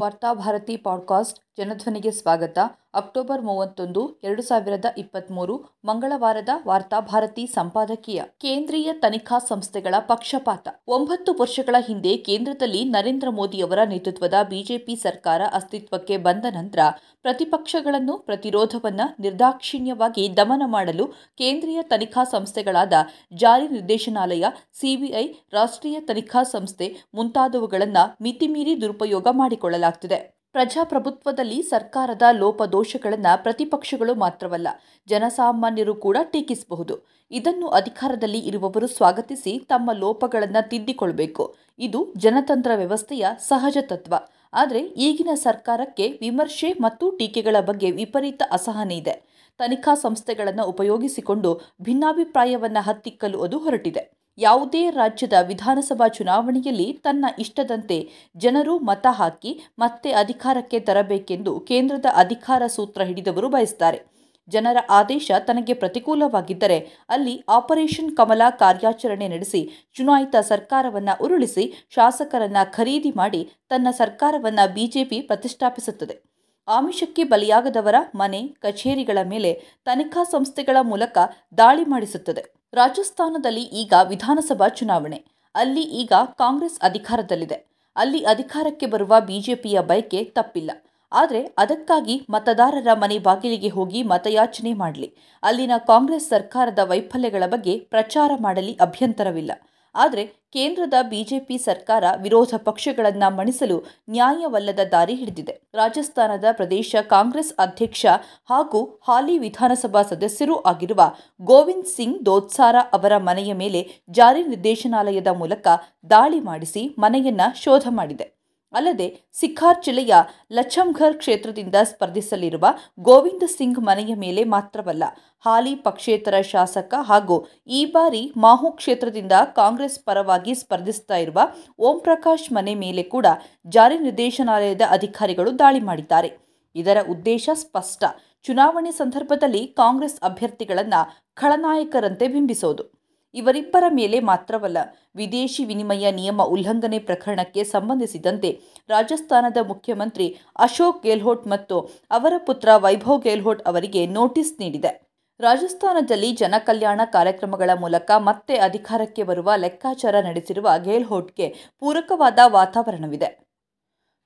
Varthabharati podcast ಜನಧ್ವನಿಗೆ ಸ್ವಾಗತ. October ಮೂವತ್ತೊಂದು, ಎರಡು ಸಾವಿರದ ಇಪ್ಪತ್ತ್ಮೂರು ಮಂಗಳವಾರದ ವಾರ್ತಾಭಾರತಿ ಸಂಪಾದಕೀಯ, ಕೇಂದ್ರೀಯ ತನಿಖಾ ಸಂಸ್ಥೆಗಳ ಪಕ್ಷಪಾತ. ಒಂಬತ್ತು ವರ್ಷಗಳ ಹಿಂದೆ ಕೇಂದ್ರದಲ್ಲಿ ನರೇಂದ್ರ ಮೋದಿಯವರ ನೇತೃತ್ವದ ಬಿಜೆಪಿ ಸರ್ಕಾರ ಅಸ್ತಿತ್ವಕ್ಕೆ ಬಂದ ನಂತರ ಪ್ರತಿಪಕ್ಷಗಳನ್ನು ಪ್ರತಿರೋಧವನ್ನು ನಿರ್ದಾಕ್ಷಿಣ್ಯವಾಗಿ ದಮನ ಮಾಡಲು ಕೇಂದ್ರೀಯ ತನಿಖಾ ಸಂಸ್ಥೆಗಳಾದ ಜಾರಿ ನಿರ್ದೇಶನಾಲಯ, ಸಿಬಿಐ, ರಾಷ್ಟ್ರೀಯ ತನಿಖಾ ಸಂಸ್ಥೆ ಮುಂತಾದವುಗಳನ್ನು ಮಿತಿಮೀರಿ ದುರುಪಯೋಗ ಮಾಡಿಕೊಳ್ಳಲಾಗ್ತಿದೆ. ಪ್ರಜಾಪ್ರಭುತ್ವದಲ್ಲಿ ಸರ್ಕಾರದ ಲೋಪದೋಷಗಳನ್ನು ಪ್ರತಿಪಕ್ಷಗಳು ಮಾತ್ರವಲ್ಲ, ಜನಸಾಮಾನ್ಯರು ಕೂಡ ಟೀಕಿಸಬಹುದು. ಇದನ್ನು ಅಧಿಕಾರದಲ್ಲಿ ಇರುವವರು ಸ್ವಾಗತಿಸಿ ತಮ್ಮ ಲೋಪಗಳನ್ನು ತಿದ್ದಿಕೊಳ್ಬೇಕು ಇದು ಜನತಂತ್ರ ವ್ಯವಸ್ಥೆಯ ಸಹಜ ತತ್ವ. ಆದರೆ ಈಗಿನ ಸರ್ಕಾರಕ್ಕೆ ವಿಮರ್ಶೆ ಮತ್ತು ಟೀಕೆಗಳ ಬಗ್ಗೆ ವಿಪರೀತ ಅಸಹನೆ ಇದೆ. ತನಿಖಾ ಸಂಸ್ಥೆಗಳನ್ನು ಉಪಯೋಗಿಸಿಕೊಂಡು ಭಿನ್ನಾಭಿಪ್ರಾಯವನ್ನು ಹತ್ತಿಕ್ಕಲು ಅದು ಹೊರಟಿದೆ. ಯಾವುದೇ ರಾಜ್ಯದ ವಿಧಾನಸಭಾ ಚುನಾವಣೆಯಲ್ಲಿ ತನ್ನ ಇಷ್ಟದಂತೆ ಜನರು ಮತ ಹಾಕಿ ಮತ್ತೆ ಅಧಿಕಾರಕ್ಕೆ ತರಬೇಕೆಂದು ಕೇಂದ್ರದ ಅಧಿಕಾರ ಸೂತ್ರ ಹಿಡಿದವರು ಬಯಸ್ತಾರೆ. ಜನರ ಆದೇಶ ತನಗೆ ಪ್ರತಿಕೂಲವಾಗಿದ್ದರೆ ಅಲ್ಲಿ ಆಪರೇಷನ್ ಕಮಲ ಕಾರ್ಯಾಚರಣೆ ನಡೆಸಿ ಚುನಾಯಿತ ಸರ್ಕಾರವನ್ನು ಉರುಳಿಸಿ ಶಾಸಕರನ್ನ ಖರೀದಿ ಮಾಡಿ ತನ್ನ ಸರ್ಕಾರವನ್ನು ಬಿಜೆಪಿ ಪ್ರತಿಷ್ಠಾಪಿಸುತ್ತದೆ. ಆಮಿಷಕ್ಕೆ ಬಲಿಯಾಗದವರ ಮನೆ, ಕಚೇರಿಗಳ ಮೇಲೆ ತನಿಖಾ ಸಂಸ್ಥೆಗಳ ಮೂಲಕ ದಾಳಿ ಮಾಡಿಸುತ್ತದೆ. ರಾಜಸ್ಥಾನದಲ್ಲಿ ಈಗ ವಿಧಾನಸಭಾ ಚುನಾವಣೆ. ಅಲ್ಲಿ ಈಗ ಕಾಂಗ್ರೆಸ್ ಅಧಿಕಾರದಲ್ಲಿದೆ. ಅಲ್ಲಿ ಅಧಿಕಾರಕ್ಕೆ ಬರುವ ಬಿಜೆಪಿಯ ಬಯಕೆ ತಪ್ಪಿಲ್ಲ. ಆದರೆ ಅದಕ್ಕಾಗಿ ಮತದಾರರ ಮನೆ ಬಾಗಿಲಿಗೆ ಹೋಗಿ ಮತಯಾಚನೆ ಮಾಡಲಿ. ಅಲ್ಲಿನ ಕಾಂಗ್ರೆಸ್ ಸರ್ಕಾರದ ವೈಫಲ್ಯಗಳ ಬಗ್ಗೆ ಪ್ರಚಾರ ಮಾಡಲಿ ಅಭ್ಯಂತರವಿಲ್ಲ. ಆದರೆ ಕೇಂದ್ರದ ಬಿಜೆಪಿ ಸರ್ಕಾರ ವಿರೋಧ ಪಕ್ಷಗಳನ್ನು ಮಣಿಸಲು ನ್ಯಾಯವಲ್ಲದ ದಾರಿ ಹಿಡಿದಿದೆ. ರಾಜಸ್ಥಾನದ ಪ್ರದೇಶ ಕಾಂಗ್ರೆಸ್ ಅಧ್ಯಕ್ಷ ಹಾಗೂ ಹಾಲಿ ವಿಧಾನಸಭಾ ಸದಸ್ಯರೂ ಆಗಿರುವ ಗೋವಿಂದ್ ಸಿಂಗ್ ದೋತ್ಸಾರ ಅವರ ಮನೆಯ ಮೇಲೆ ಜಾರಿ ನಿರ್ದೇಶನಾಲಯದ ಮೂಲಕ ದಾಳಿ ಮಾಡಿಸಿ ಮನೆಯನ್ನ ಶೋಧ ಮಾಡಿದೆ. ಅಲ್ಲದೆ ಸಿಖಾರ್ ಜಿಲ್ಲೆಯ ಲಚಂಘರ್ ಕ್ಷೇತ್ರದಿಂದ ಸ್ಪರ್ಧಿಸಲಿರುವ ಗೋವಿಂದ ಸಿಂಗ್ ಮನೆಯ ಮೇಲೆ ಮಾತ್ರವಲ್ಲ, ಹಾಲಿ ಪಕ್ಷೇತರ ಶಾಸಕ ಹಾಗೂ ಈ ಬಾರಿ ಮಾಹು ಕ್ಷೇತ್ರದಿಂದ ಕಾಂಗ್ರೆಸ್ ಪರವಾಗಿ ಸ್ಪರ್ಧಿಸ್ತಾ ಇರುವ ಓಂ ಪ್ರಕಾಶ್ ಮನೆ ಮೇಲೆ ಕೂಡ ಜಾರಿ ನಿರ್ದೇಶನಾಲಯದ ಅಧಿಕಾರಿಗಳು ದಾಳಿ ಮಾಡಿದ್ದಾರೆ. ಇದರ ಉದ್ದೇಶ ಸ್ಪಷ್ಟ, ಚುನಾವಣೆ ಸಂದರ್ಭದಲ್ಲಿ ಕಾಂಗ್ರೆಸ್ ಅಭ್ಯರ್ಥಿಗಳನ್ನು ಖಳನಾಯಕರಂತೆ ಬಿಂಬಿಸೋದು. ಇವರಿಬ್ಬರ ಮೇಲೆ ಮಾತ್ರವಲ್ಲ, ವಿದೇಶಿ ವಿನಿಮಯ ನಿಯಮ ಉಲ್ಲಂಘನೆ ಪ್ರಕರಣಕ್ಕೆ ಸಂಬಂಧಿಸಿದಂತೆ ರಾಜಸ್ಥಾನದ ಮುಖ್ಯಮಂತ್ರಿ ಅಶೋಕ್ ಗೆಹ್ಲೋಟ್ ಮತ್ತು ಅವರ ಪುತ್ರ ವೈಭವ್ ಗೆಹ್ಲೋಟ್ ಅವರಿಗೆ ನೋಟಿಸ್ ನೀಡಿದೆ. ರಾಜಸ್ಥಾನದಲ್ಲಿ ಜನಕಲ್ಯಾಣ ಕಾರ್ಯಕ್ರಮಗಳ ಮೂಲಕ ಮತ್ತೆ ಅಧಿಕಾರಕ್ಕೆ ಬರುವ ಲೆಕ್ಕಾಚಾರ ನಡೆಸಿರುವ ಗೆಹ್ಲೋಟ್ಗೆ ಪೂರಕವಾದ ವಾತಾವರಣವಿದೆ.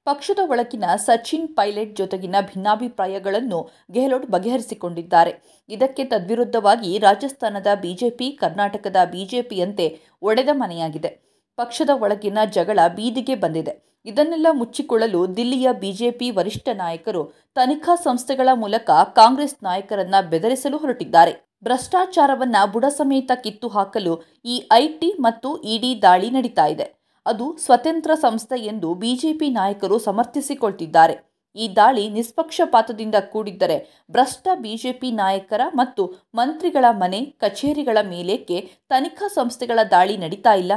ಪಕ್ಷದ ಒಳಗಿನ ಸಚಿನ್ ಪೈಲಟ್ ಜೊತೆಗಿನ ಭಿನ್ನಾಭಿಪ್ರಾಯಗಳನ್ನು ಗೆಹ್ಲೋಟ್ ಬಗೆಹರಿಸಿಕೊಂಡಿದ್ದಾರೆ. ಇದಕ್ಕೆ ತದ್ವಿರುದ್ಧವಾಗಿ ರಾಜಸ್ಥಾನದ ಬಿಜೆಪಿ, ಕರ್ನಾಟಕದ ಬಿಜೆಪಿಯಂತೆ ಒಡೆದ ಮನೆಯಾಗಿದೆ. ಪಕ್ಷದ ಒಳಗಿನ ಜಗಳ ಬೀದಿಗೆ ಬಂದಿದೆ. ಇದನ್ನೆಲ್ಲ ಮುಚ್ಚಿಕೊಳ್ಳಲು ದಿಲ್ಲಿಯ ಬಿಜೆಪಿ ವರಿಷ್ಠ ನಾಯಕರು ತನಿಖಾ ಸಂಸ್ಥೆಗಳ ಮೂಲಕ ಕಾಂಗ್ರೆಸ್ ನಾಯಕರನ್ನ ಬೆದರಿಸಲು ಹೊರಟಿದ್ದಾರೆ. ಭ್ರಷ್ಟಾಚಾರವನ್ನ ಬುಡ ಸಮೇತ ಕಿತ್ತು ಹಾಕಲು ಈ ಐಟಿ ಮತ್ತು ಇಡಿ ದಾಳಿ ನಡೀತಾ ಇದೆ. ಅದು ಸ್ವತಂತ್ರ ಸಂಸ್ಥೆ ಎಂದು ಬಿಜೆಪಿ ನಾಯಕರು ಸಮರ್ಥಿಸಿಕೊಳ್ತಿದ್ದಾರೆ. ಈ ದಾಳಿ ನಿಷ್ಪಕ್ಷಪಾತದಿಂದ ಕೂಡಿದ್ದರೆ ಭ್ರಷ್ಟ ಬಿಜೆಪಿ ನಾಯಕರ ಮತ್ತು ಮಂತ್ರಿಗಳ ಮನೆ, ಕಚೇರಿಗಳ ಮೇಲೇಕೆ ತನಿಖಾ ಸಂಸ್ಥೆಗಳ ದಾಳಿ ನಡೀತಾ ಇಲ್ಲ.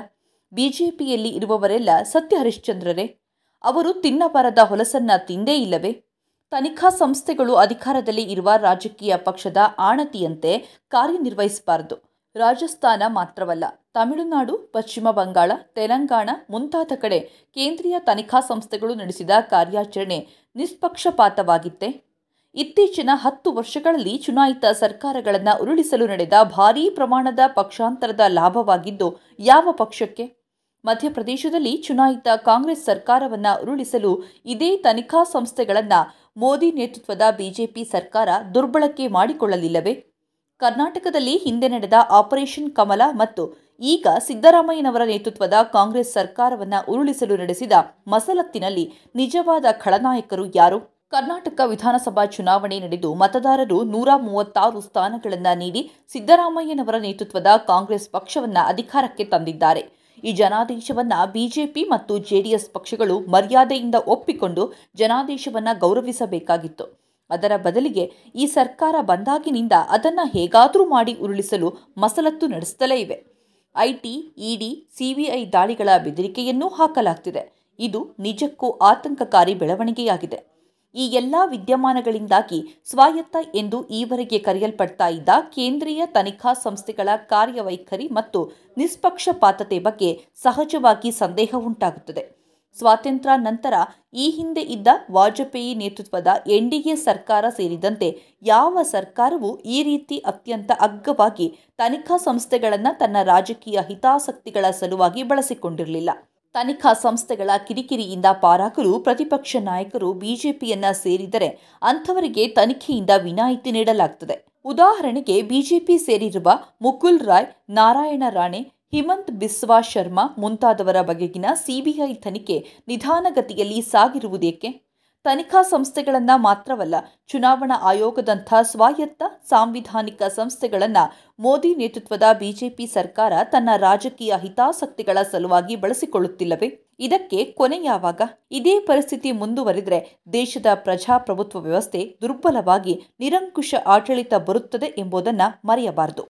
ಬಿಜೆಪಿಯಲ್ಲಿ ಇರುವವರೆಲ್ಲ ಸತ್ಯ ಹರಿಶ್ಚಂದ್ರರೇ? ಅವರು ತಿನ್ನಬಾರದ ಹೊಲಸನ್ನ ತಿಂದೇ ಇಲ್ಲವೇ? ತನಿಖಾ ಸಂಸ್ಥೆಗಳು ಅಧಿಕಾರದಲ್ಲಿ ಇರುವ ರಾಜಕೀಯ ಪಕ್ಷದ ಆಣತಿಯಂತೆ ಕಾರ್ಯನಿರ್ವಹಿಸಬಾರದು. ರಾಜಸ್ಥಾನ ಮಾತ್ರವಲ್ಲ ತಮಿಳುನಾಡು, ಪಶ್ಚಿಮ ಬಂಗಾಳ, ತೆಲಂಗಾಣ ಮುಂತಾದ ಕಡೆ ಕೇಂದ್ರೀಯ ತನಿಖಾ ಸಂಸ್ಥೆಗಳು ನಡೆಸಿದ ಕಾರ್ಯಾಚರಣೆ ನಿಷ್ಪಕ್ಷಪಾತವಾಗಿತ್ತೆ. ಇತ್ತೀಚಿನ ಹತ್ತು ವರ್ಷಗಳಲ್ಲಿ ಚುನಾಯಿತ ಸರ್ಕಾರಗಳನ್ನು ಉರುಳಿಸಲು ನಡೆದ ಭಾರೀ ಪ್ರಮಾಣದ ಪಕ್ಷಾಂತರದ ಲಾಭವಾಗಿದ್ದು ಯಾವ ಪಕ್ಷಕ್ಕೆ? ಮಧ್ಯಪ್ರದೇಶದಲ್ಲಿ ಚುನಾಯಿತ ಕಾಂಗ್ರೆಸ್ ಸರ್ಕಾರವನ್ನು ಉರುಳಿಸಲು ಇದೇ ತನಿಖಾ ಸಂಸ್ಥೆಗಳನ್ನು ಮೋದಿ ನೇತೃತ್ವದ ಬಿಜೆಪಿ ಸರ್ಕಾರ ದುರ್ಬಳಕೆ ಮಾಡಿಕೊಳ್ಳಲಿಲ್ಲವೇ? ಕರ್ನಾಟಕದಲ್ಲಿ ಹಿಂದೆ ನಡೆದ ಆಪರೇಷನ್ ಕಮಲ ಮತ್ತು ಈಗ ಸಿದ್ದರಾಮಯ್ಯನವರ ನೇತೃತ್ವದ ಕಾಂಗ್ರೆಸ್ ಸರ್ಕಾರವನ್ನು ಉರುಳಿಸಲು ನಡೆಸಿದ ಮಸಲತ್ತಿನಲ್ಲಿ ನಿಜವಾದ ಖಳನಾಯಕರು ಯಾರು? ಕರ್ನಾಟಕ ವಿಧಾನಸಭಾ ಚುನಾವಣೆ ನಡೆದು ಮತದಾರರು ನೂರ ಮೂವತ್ತಾರು ಸ್ಥಾನಗಳನ್ನು ನೀಡಿ ಸಿದ್ದರಾಮಯ್ಯನವರ ನೇತೃತ್ವದ ಕಾಂಗ್ರೆಸ್ ಪಕ್ಷವನ್ನು ಅಧಿಕಾರಕ್ಕೆ ತಂದಿದ್ದಾರೆ. ಈ ಜನಾದೇಶವನ್ನು ಬಿಜೆಪಿ ಮತ್ತು ಜೆಡಿಎಸ್ ಪಕ್ಷಗಳು ಮರ್ಯಾದೆಯಿಂದ ಒಪ್ಪಿಕೊಂಡು ಜನಾದೇಶವನ್ನ ಗೌರವಿಸಬೇಕಾಗಿತ್ತು. ಅದರ ಬದಲಿಗೆ ಈ ಸರ್ಕಾರ ಬಂದಾಗಿನಿಂದ ಅದನ್ನು ಹೇಗಾದರೂ ಮಾಡಿ ಉರುಳಿಸಲು ಮಸಲತ್ತು ನಡೆಸುತ್ತಲೇ ಇವೆ. ಐಟಿ, ಇಡಿ, ಸಿಬಿಐ ದಾಳಿಗಳ ಬೆದರಿಕೆಯನ್ನೂ ಹಾಕಲಾಗ್ತಿದೆ. ಇದು ನಿಜಕ್ಕೂ ಆತಂಕಕಾರಿ ಬೆಳವಣಿಗೆಯಾಗಿದೆ. ಈ ಎಲ್ಲ ವಿದ್ಯಮಾನಗಳಿಂದಾಗಿ ಸ್ವಾಯತ್ತ ಎಂದು ಈವರೆಗೆ ಕರೆಯಲ್ಪಡ್ತಾ ಇದ್ದ ಕೇಂದ್ರೀಯ ತನಿಖಾ ಸಂಸ್ಥೆಗಳ ಕಾರ್ಯವೈಖರಿ ಮತ್ತು ನಿಷ್ಪಕ್ಷಪಾತತೆ ಬಗ್ಗೆ ಸಹಜವಾಗಿ ಸಂದೇಹ ಉಂಟಾಗುತ್ತದೆ. ಸ್ವಾತಂತ್ರ್ಯ ನಂತರ ಈ ಹಿಂದೆ ಇದ್ದ ವಾಜಪೇಯಿ ನೇತೃತ್ವದ ಎನ್ಡಿಎ ಸರ್ಕಾರ ಸೇರಿದಂತೆ ಯಾವ ಸರ್ಕಾರವೂ ಈ ರೀತಿ ಅತ್ಯಂತ ಅಗ್ಗವಾಗಿ ತನಿಖಾ ಸಂಸ್ಥೆಗಳನ್ನು ತನ್ನ ರಾಜಕೀಯ ಹಿತಾಸಕ್ತಿಗಳ ಸಲುವಾಗಿ ಬಳಸಿಕೊಂಡಿರಲಿಲ್ಲ. ತನಿಖಾ ಸಂಸ್ಥೆಗಳ ಕಿರಿಕಿರಿಯಿಂದ ಪಾರಾಗಲು ಪ್ರತಿಪಕ್ಷ ನಾಯಕರು ಬಿಜೆಪಿಯನ್ನ ಸೇರಿದರೆ ಅಂಥವರಿಗೆ ತನಿಖೆಯಿಂದ ವಿನಾಯಿತಿ ನೀಡಲಾಗುತ್ತದೆ ಉದಾಹರಣೆಗೆ ಬಿಜೆಪಿ ಸೇರಿರುವ ಮುಕುಲ್ ರಾಯ್, ನಾರಾಯಣ ರಾಣೆ ಹಿಮಂತ್ ಬಿಸ್ವಾ ಶರ್ಮಾ ಮುಂತಾದವರ ಬಗೆಗಿನ ಸಿಬಿಐ ತನಿಖೆ ನಿಧಾನಗತಿಯಲ್ಲಿ ಸಾಗಿರುವುದೇಕೆ? ತನಿಖಾ ಸಂಸ್ಥೆಗಳನ್ನು ಮಾತ್ರವಲ್ಲ, ಚುನಾವಣಾ ಆಯೋಗದಂಥ ಸ್ವಾಯತ್ತ ಸಾಂವಿಧಾನಿಕ ಸಂಸ್ಥೆಗಳನ್ನು ಮೋದಿ ನೇತೃತ್ವದ ಬಿಜೆಪಿ ಸರ್ಕಾರ ತನ್ನ ರಾಜಕೀಯ ಹಿತಾಸಕ್ತಿಗಳ ಸಲುವಾಗಿ ಬಳಸಿಕೊಳ್ಳುತ್ತಿಲ್ಲವೇ? ಇದಕ್ಕೆ ಕೊನೆ ಯಾವಾಗ? ಇದೇ ಪರಿಸ್ಥಿತಿ ಮುಂದುವರಿದರೆ ದೇಶದ ಪ್ರಜಾಪ್ರಭುತ್ವ ವ್ಯವಸ್ಥೆ ದುರ್ಬಲವಾಗಿ ನಿರಂಕುಶ ಆಡಳಿತ ಬರುತ್ತದೆ ಎಂಬುದನ್ನು ಮರೆಯಬಾರದು.